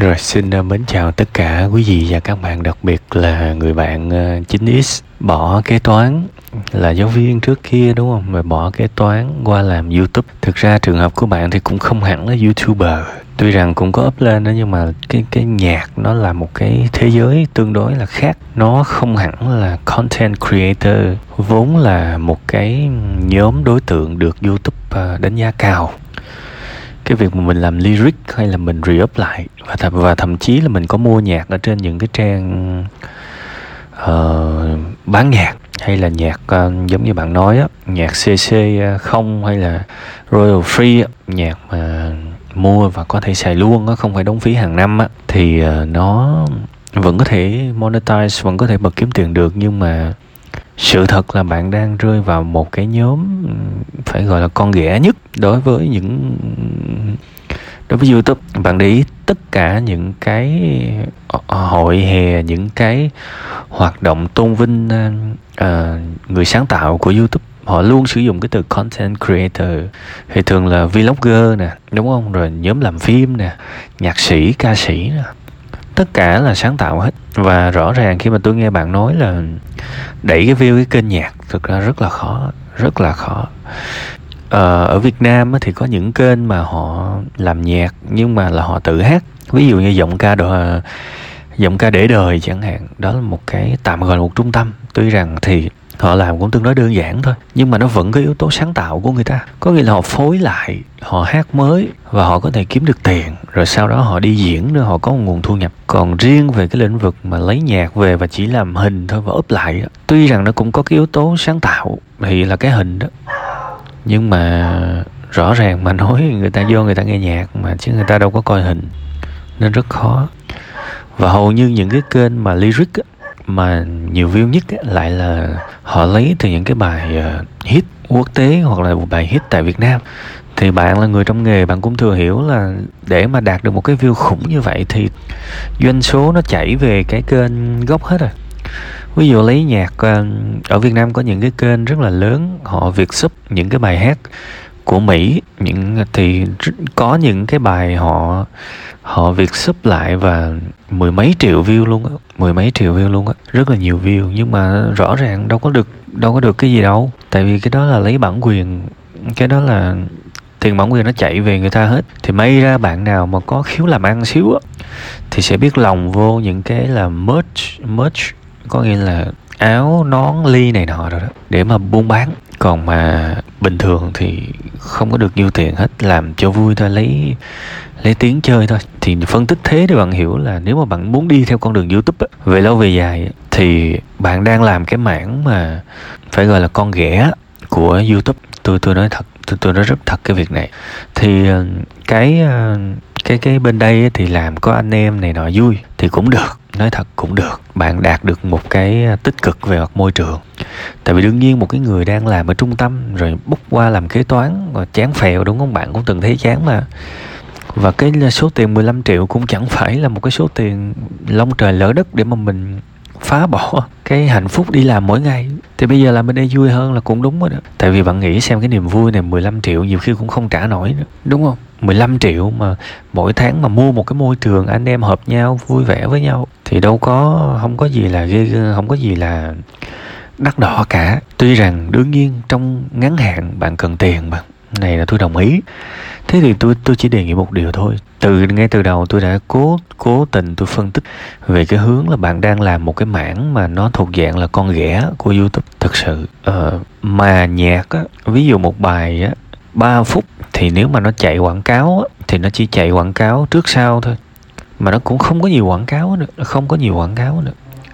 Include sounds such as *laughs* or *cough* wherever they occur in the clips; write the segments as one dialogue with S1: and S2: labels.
S1: Rồi xin ờ, mến chào tất cả quý vị và các bạn, đặc biệt là người bạn ờ, 9X bỏ kế toán là giáo viên trước kia, đúng không mà bỏ kế toán qua làm YouTube. Thực ra trường hợp của bạn thì cũng không hẳn là YouTuber. Tuy rằng cũng có up lên đó, nhưng mà cái cái nhạc nó là một cái thế giới tương đối là khác. Nó không hẳn là content creator, vốn là một cái nhóm đối tượng được YouTube ờ, đánh giá cao cái việc mà mình làm lyric hay là mình re-up lại và thậm và thậm chí là mình có mua nhạc ở trên những cái trang uh, bán nhạc hay là nhạc uh, giống như bạn nói á nhạc CC ờ, không hay là royal free á, nhạc mà mua và có thể xài luôn á không phải đóng phí hàng năm á thì uh, nó vẫn có thể monetize vẫn có thể bật kiếm tiền được nhưng mà sự thật là bạn đang rơi vào một cái nhóm phải gọi là con ghẻ nhất đối với những đối với youtube. Bạn để ý tất cả những cái ờ, ờ, hội hè những cái hoạt động tôn vinh uh, người sáng tạo của youtube. Họ luôn sử dụng cái từ content creator thì thường là vlogger nè đúng không? Rồi nhóm làm phim nè nhạc sĩ ca sĩ nè tất cả là sáng tạo hết. Và rõ ràng khi mà tôi nghe bạn nói là đẩy cái view cái kênh nhạc thực ra rất là khó rất là khó. Ờ, ở Việt Nam thì có những kênh mà họ làm nhạc nhưng mà là họ tự hát. Ví dụ như giọng ca đồ ờ, giọng ca để đời chẳng hạn. Đó là một cái tạm gọi là một trung tâm. Tuy rằng thì họ làm cũng tương đối đơn giản thôi nhưng mà nó vẫn có yếu tố sáng tạo của người ta. Có nghĩa là họ phối lại họ hát mới và họ có thể kiếm được tiền rồi sau đó họ đi diễn nữa họ có một nguồn thu nhập. Còn riêng về cái lĩnh vực mà lấy nhạc về và chỉ làm hình thôi và úp lại tuy rằng nó cũng có cái yếu tố sáng tạo thì là cái hình đó. Nhưng mà rõ ràng mà nói người ta vô người ta nghe nhạc mà chứ người ta đâu có coi hình nên rất khó. Và hầu như những cái kênh mà lyric á, mà nhiều view nhất ấy, lại là họ lấy từ những cái bài ờ, hit quốc tế hoặc là một bài hit tại Việt Nam. Thì bạn là người trong nghề bạn cũng thừa hiểu là để mà đạt được một cái view khủng như vậy thì doanh số nó chảy về cái kênh gốc hết rồi. Ví dụ lấy nhạc ờ, ở Việt Nam có những cái kênh rất là lớn họ việc sub những cái bài hát của Mỹ. Những, thì có những cái bài họ họ việc sub lại và mười mấy triệu view luôn á, mười mấy triệu view luôn á, rất là nhiều view. Nhưng mà rõ ràng đâu có được, đâu có được cái gì đâu. Tại vì cái đó là lấy bản quyền, cái đó là tiền bản quyền nó chạy về người ta hết. Thì may ra bạn nào mà có khiếu làm ăn xíu á, thì sẽ biết lòng vô những cái là merch merch, có nghĩa là áo nón ly này nọ rồi đó, để mà buôn bán còn mà bình thường thì không có được nhiêu tiền hết làm cho vui thôi lấy lấy tiếng chơi thôi. Thì phân tích thế để bạn hiểu là nếu mà bạn muốn đi theo con đường youtube ấy, về lâu về dài thì bạn đang làm cái mảng mà phải gọi là con ghẻ của youtube. Tôi tôi nói thật tôi tôi nói rất thật cái việc này. Thì ờ, cái ờ, cái cái bên đây thì làm có anh em này nọ vui thì cũng được. Nói thật cũng được. Bạn đạt được một cái à, tích cực về mặt môi trường. Tại vì đương nhiên một cái người đang làm ở trung tâm rồi bút qua làm kế toán và chán phèo đúng không bạn? Cũng từng thấy chán mà. Và cái số tiền 15 triệu cũng chẳng phải là một cái số tiền lông trời lỡ đất để mà mình phá bỏ cái hạnh phúc đi làm mỗi ngày. Thì bây giờ làm bên đây vui hơn là cũng đúng rồi đó. Tại vì bạn nghĩ xem cái niềm vui này 15 triệu nhiều khi cũng không trả nổi nữa. Đúng không? 15 triệu mà mỗi tháng mà mua một cái môi trường anh em hợp nhau vui vẻ với nhau thì đâu có không có gì là ghê không có gì là đắt đỏ cả. Tuy rằng đương nhiên trong ngắn hạn bạn cần tiền mà này là tôi đồng ý. Thế thì tôi tôi chỉ đề nghị một điều thôi. Từ ngay từ đầu tôi đã cố cố tình tôi phân tích về cái hướng là bạn đang làm một cái mảng mà nó thuộc dạng là con ghẻ của youtube. Thực sự ờ, mà nhạc á ví dụ một bài á 3 phút thì nếu mà nó chạy quảng cáo á, thì nó chỉ chạy quảng cáo trước sau thôi. Mà nó cũng không có nhiều quảng cáo nữa không có nhiều quảng cáo nữa.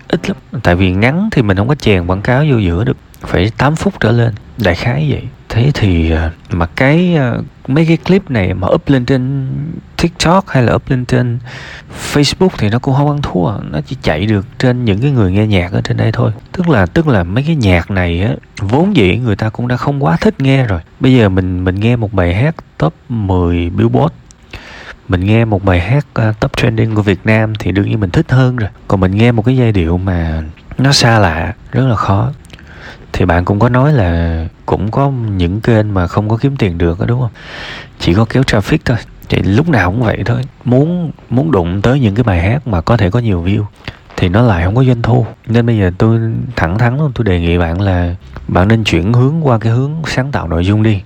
S1: Ít lắm. Tại vì ngắn thì mình không có chèn quảng cáo vô giữa được. Phải 8 phút trở lên. Đại khái vậy thế thì à, mà cái à, mấy cái clip này mà up lên trên tiktok hay là up lên trên facebook thì nó cũng không ăn thua nó chỉ chạy được trên những cái người nghe nhạc ở trên đây thôi. Tức là tức là mấy cái nhạc này á vốn dĩ người ta cũng đã không quá thích nghe rồi. Bây giờ mình mình nghe một bài hát top 10 billboard. Mình nghe một bài hát uh, top trending của Việt Nam thì đương nhiên mình thích hơn rồi. Còn mình nghe một cái giai điệu mà nó xa lạ rất là khó thì bạn cũng có nói là cũng có những kênh mà không có kiếm tiền được đó đúng không? Chỉ có kéo traffic thôi. Thì lúc nào cũng vậy thôi. Muốn muốn đụng tới những cái bài hát mà có thể có nhiều view, thì nó lại không có doanh thu. Nên bây giờ tôi thẳng thắn luôn, tôi đề nghị bạn là bạn nên chuyển hướng qua cái hướng sáng tạo nội dung đi.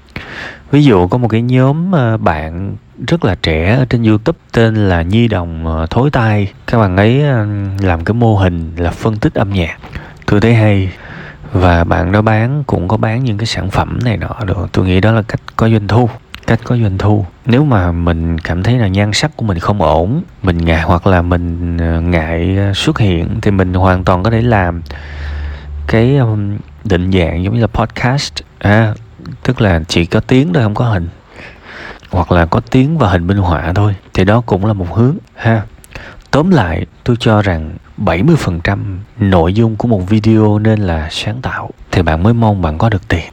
S1: Ví dụ có một cái nhóm ờ, bạn rất là trẻ ở trên youtube tên là nhi đồng ờ, thối tai. Các bạn ấy ờ, làm cái mô hình là phân tích âm nhạc. Tôi thấy hay và bạn đó bán cũng có bán những cái sản phẩm này nọ được tôi nghĩ đó là cách có doanh thu cách có doanh thu. Nếu mà mình cảm thấy là nhan sắc của mình không ổn mình ngại hoặc là mình ờ, ngại ờ, xuất hiện thì mình hoàn toàn có thể làm cái định dạng giống như là podcast. À, tức là chỉ có tiếng thôi không có hình. Hoặc là có tiếng và hình minh họa thôi. Thì đó cũng là một hướng ha. Tóm lại tôi cho rằng 70% nội dung của một video nên là sáng tạo. Thì bạn mới mong bạn có được tiền.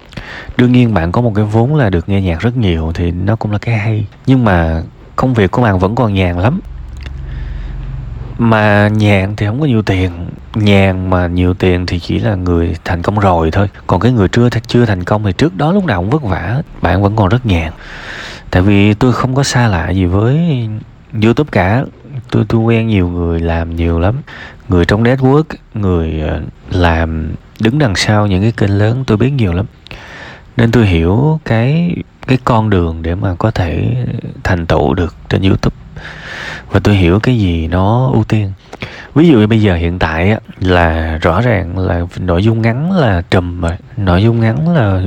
S1: Đương nhiên bạn có một cái vốn là được nghe nhạc rất nhiều thì nó cũng là cái hay. Nhưng mà công việc của bạn vẫn còn nhàn lắm. Mà nhàn thì không có nhiều tiền. Nhàn mà nhiều tiền thì chỉ là người thành công rồi thôi. Còn cái người chưa chưa thành công thì trước đó lúc nào cũng vất vả bạn vẫn còn rất nhàn. Tại vì tôi không có xa lạ gì với youtube cả tôi tôi quen nhiều người làm nhiều lắm. Người trong network người ờ, làm đứng đằng sau những cái kênh lớn tôi biết nhiều lắm. Nên tôi hiểu cái cái con đường để mà có thể thành tựu được trên youtube. Và tôi hiểu cái gì nó ưu tiên. Ví dụ như bây giờ hiện tại á, là rõ ràng là nội dung ngắn là trùm rồi. Nội dung ngắn là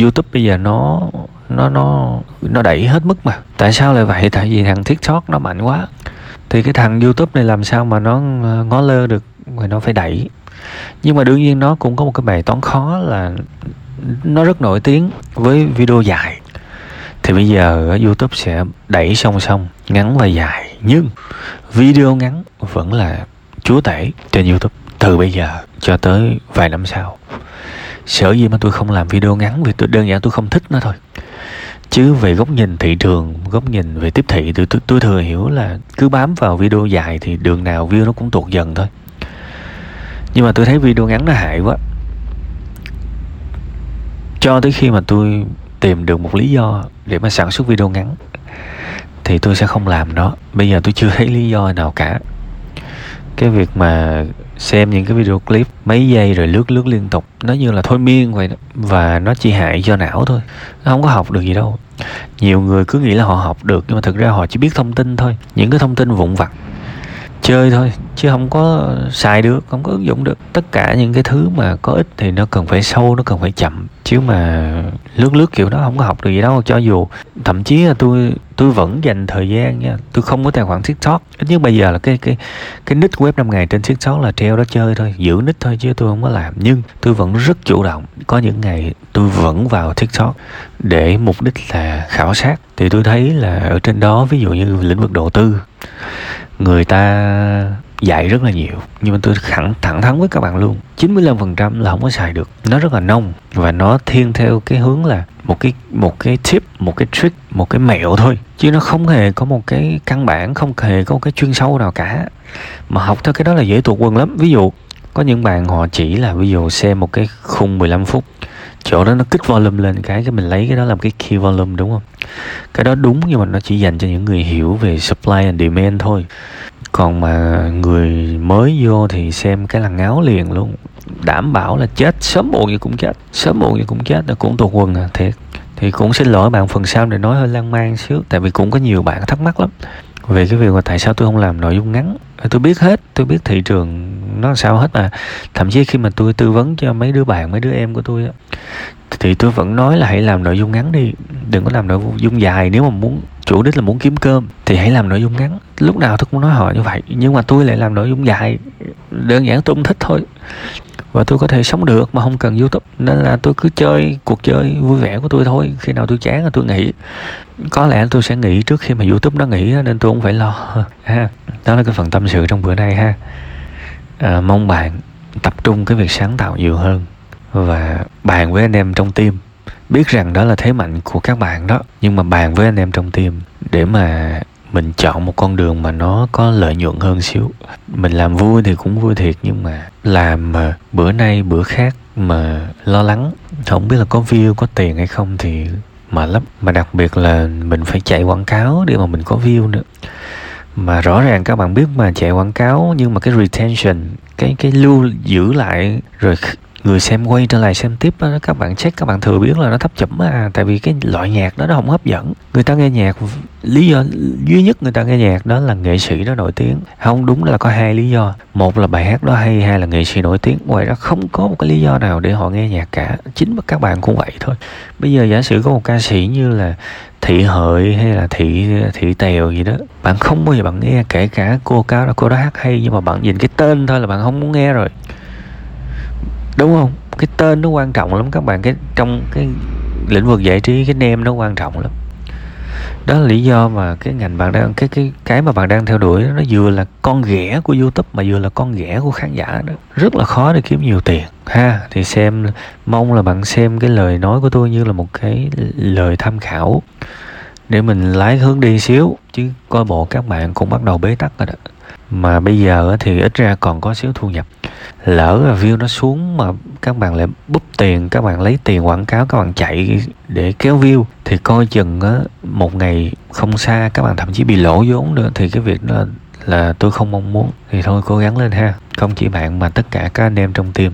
S1: youtube bây giờ nó nó nó nó đẩy hết mức mà. Tại sao lại vậy? Tại vì thằng tiktok nó mạnh quá thì cái thằng youtube này làm sao mà nó ờ, ngó lơ được rồi nó phải đẩy. Nhưng mà đương nhiên nó cũng có một cái bài toán khó là nó rất nổi tiếng với video dài. Thì bây giờ youtube sẽ đẩy song song, ngắn và dài. Nhưng video ngắn vẫn là chúa tể trên youtube từ bây giờ cho tới vài năm sau. Sở gì mà tôi không làm video ngắn vì tôi, đơn giản tôi không thích nó thôi chứ về góc nhìn thị trường góc nhìn về tiếp thị tôi, tôi, tôi thừa hiểu là cứ bám vào video dài thì đường nào view nó cũng tuột dần thôi. Nhưng mà tôi thấy video ngắn nó hại quá. Cho tới khi mà tôi tìm được một lý do để mà sản xuất video ngắn thì tôi sẽ không làm nó. Bây giờ tôi chưa thấy lý do nào cả. Cái việc mà xem những cái video clip mấy giây rồi lướt lướt liên tục nó như là thôi miên vậy đó và nó chỉ hại cho não thôi. Nó không có học được gì đâu nhiều người cứ nghĩ là họ học được, nhưng mà thực ra họ chỉ biết thông tin thôi. Những cái thông tin vụn vặt chơi thôi, chứ không có xài được, không có ứng dụng được. Tất cả những cái thứ mà có ích thì nó cần phải sâu, nó cần phải chậm. Chứ mà lướt lướt kiểu đó không có học được gì đâu, cho dù thậm chí là tôi tôi vẫn dành thời gian nha. Tôi không có tài khoản tiktok. Ít nhất bây giờ là cái cái cái nick web 5 ngày trên tiktok là treo đó chơi thôi, giữ nick thôi chứ tôi không có làm. Nhưng tôi vẫn rất chủ động. Có những ngày tôi vẫn vào tiktok để mục đích là khảo sát. Thì tôi thấy là ở trên đó, ví dụ như lĩnh vực đầu tư người ta dạy rất là nhiều, nhưng mà tôi thẳng thẳng thắn với các bạn luôn 95% là không có xài được. Nó rất là nông, và nó thiên theo cái hướng là một cái một cái tip, một cái trick, một cái mẹo thôi. Chứ nó không hề có một cái căn bản, không hề có một cái chuyên sâu nào cả. Mà học theo cái đó là dễ tuột quần lắm. Ví dụ, có những bạn họ chỉ là ví dụ xem một cái khung 15 phút chỗ đó nó kích volume lên cái cái mình lấy cái đó làm cái key volume, đúng không? Cái đó đúng nhưng mà nó chỉ dành cho những người hiểu về supply and demand thôi. Còn mà người mới vô thì xem cái là ngáo liền luôn. Đảm bảo là chết, sớm muộn gì cũng chết, sớm muộn gì cũng chết là cũng tuột quần à thiệt. Thì cũng xin lỗi bạn phần sau để nói hơi lan man xíu, tại vì cũng có nhiều bạn thắc mắc lắm về cái việc mà tại sao tôi không làm nội dung ngắn? Tôi biết hết, tôi biết thị trường nó sao hết mà. Thậm chí khi mà tôi tư vấn cho mấy đứa bạn, mấy đứa em của tôi thì tôi vẫn nói là hãy làm nội dung ngắn đi. Đừng có làm nội dung dài. Nếu mà muốn, chủ đích là muốn kiếm cơm, thì hãy làm nội dung ngắn. Lúc nào tôi cũng nói họ như vậy, nhưng mà tôi lại làm nội dung dài. Đơn giản tôi không thích thôi và tôi có thể sống được mà không cần youtube. Nên là tôi cứ chơi cuộc chơi vui vẻ của tôi thôi. Khi nào tôi chán là tôi nghỉ. Có lẽ tôi sẽ nghỉ trước khi mà youtube nó nghỉ nên tôi không phải lo. *laughs* Ha. Đó là cái phần tâm sự trong bữa nay ha. À, mong bạn tập trung cái việc sáng tạo nhiều hơn và bàn với anh em trong team. Biết rằng đó là thế mạnh của các bạn đó nhưng mà bàn với anh em trong team để mà mình chọn một con đường mà nó có lợi nhuận hơn xíu. Mình làm vui thì cũng vui thiệt, nhưng mà làm mà bữa nay bữa khác mà lo lắng, không biết là có view, có tiền hay không thì mà lắm. Mà đặc biệt là mình phải chạy quảng cáo để mà mình có view nữa. Mà rõ ràng các bạn biết mà, chạy quảng cáo nhưng mà cái retention, cái cái lưu giữ lại rồi người xem quay trở lại xem tiếp đó, các bạn check các bạn thừa biết là nó thấp chấm à tại vì cái loại nhạc đó nó không hấp dẫn. Người ta nghe nhạc lý do duy nhất người ta nghe nhạc đó là nghệ sĩ đó nổi tiếng. Không đúng là có hai lý do. Một là bài hát đó hay hai là nghệ sĩ nổi tiếng. Ngoài ra không có một cái lý do nào để họ nghe nhạc cả. Chính các bạn cũng vậy thôi. Bây giờ giả sử có một ca sĩ như là thị hợi hay là thị thị tèo gì đó bạn không bao giờ bạn nghe kể cả cô cao đó cô đó hát hay nhưng mà bạn nhìn cái tên thôi là bạn không muốn nghe rồi đúng không? Cái tên nó quan trọng lắm các bạn. Cái trong cái lĩnh vực giải trí, cái name nó quan trọng lắm. Đó là lý do mà cái ngành bạn đang, cái cái cái mà bạn đang theo đuổi nó vừa là con ghẻ của youtube mà vừa là con ghẻ của khán giả đó. Rất là khó để kiếm nhiều tiền. Ha, thì xem, mong là bạn xem cái lời nói của tôi như là một cái lời tham khảo. Để mình lái hướng đi xíu, chứ coi bộ các bạn cũng bắt đầu bế tắc rồi đó. Mà bây giờ thì ít ra còn có xíu thu nhập lỡ là view nó xuống mà các bạn lại búp tiền các bạn lấy tiền quảng cáo các bạn chạy để kéo view thì coi chừng á một ngày không xa các bạn thậm chí bị lỗ vốn nữa thì cái việc đó là, là tôi không mong muốn. Thì thôi cố gắng lên ha. Không chỉ bạn mà tất cả các anh em trong team.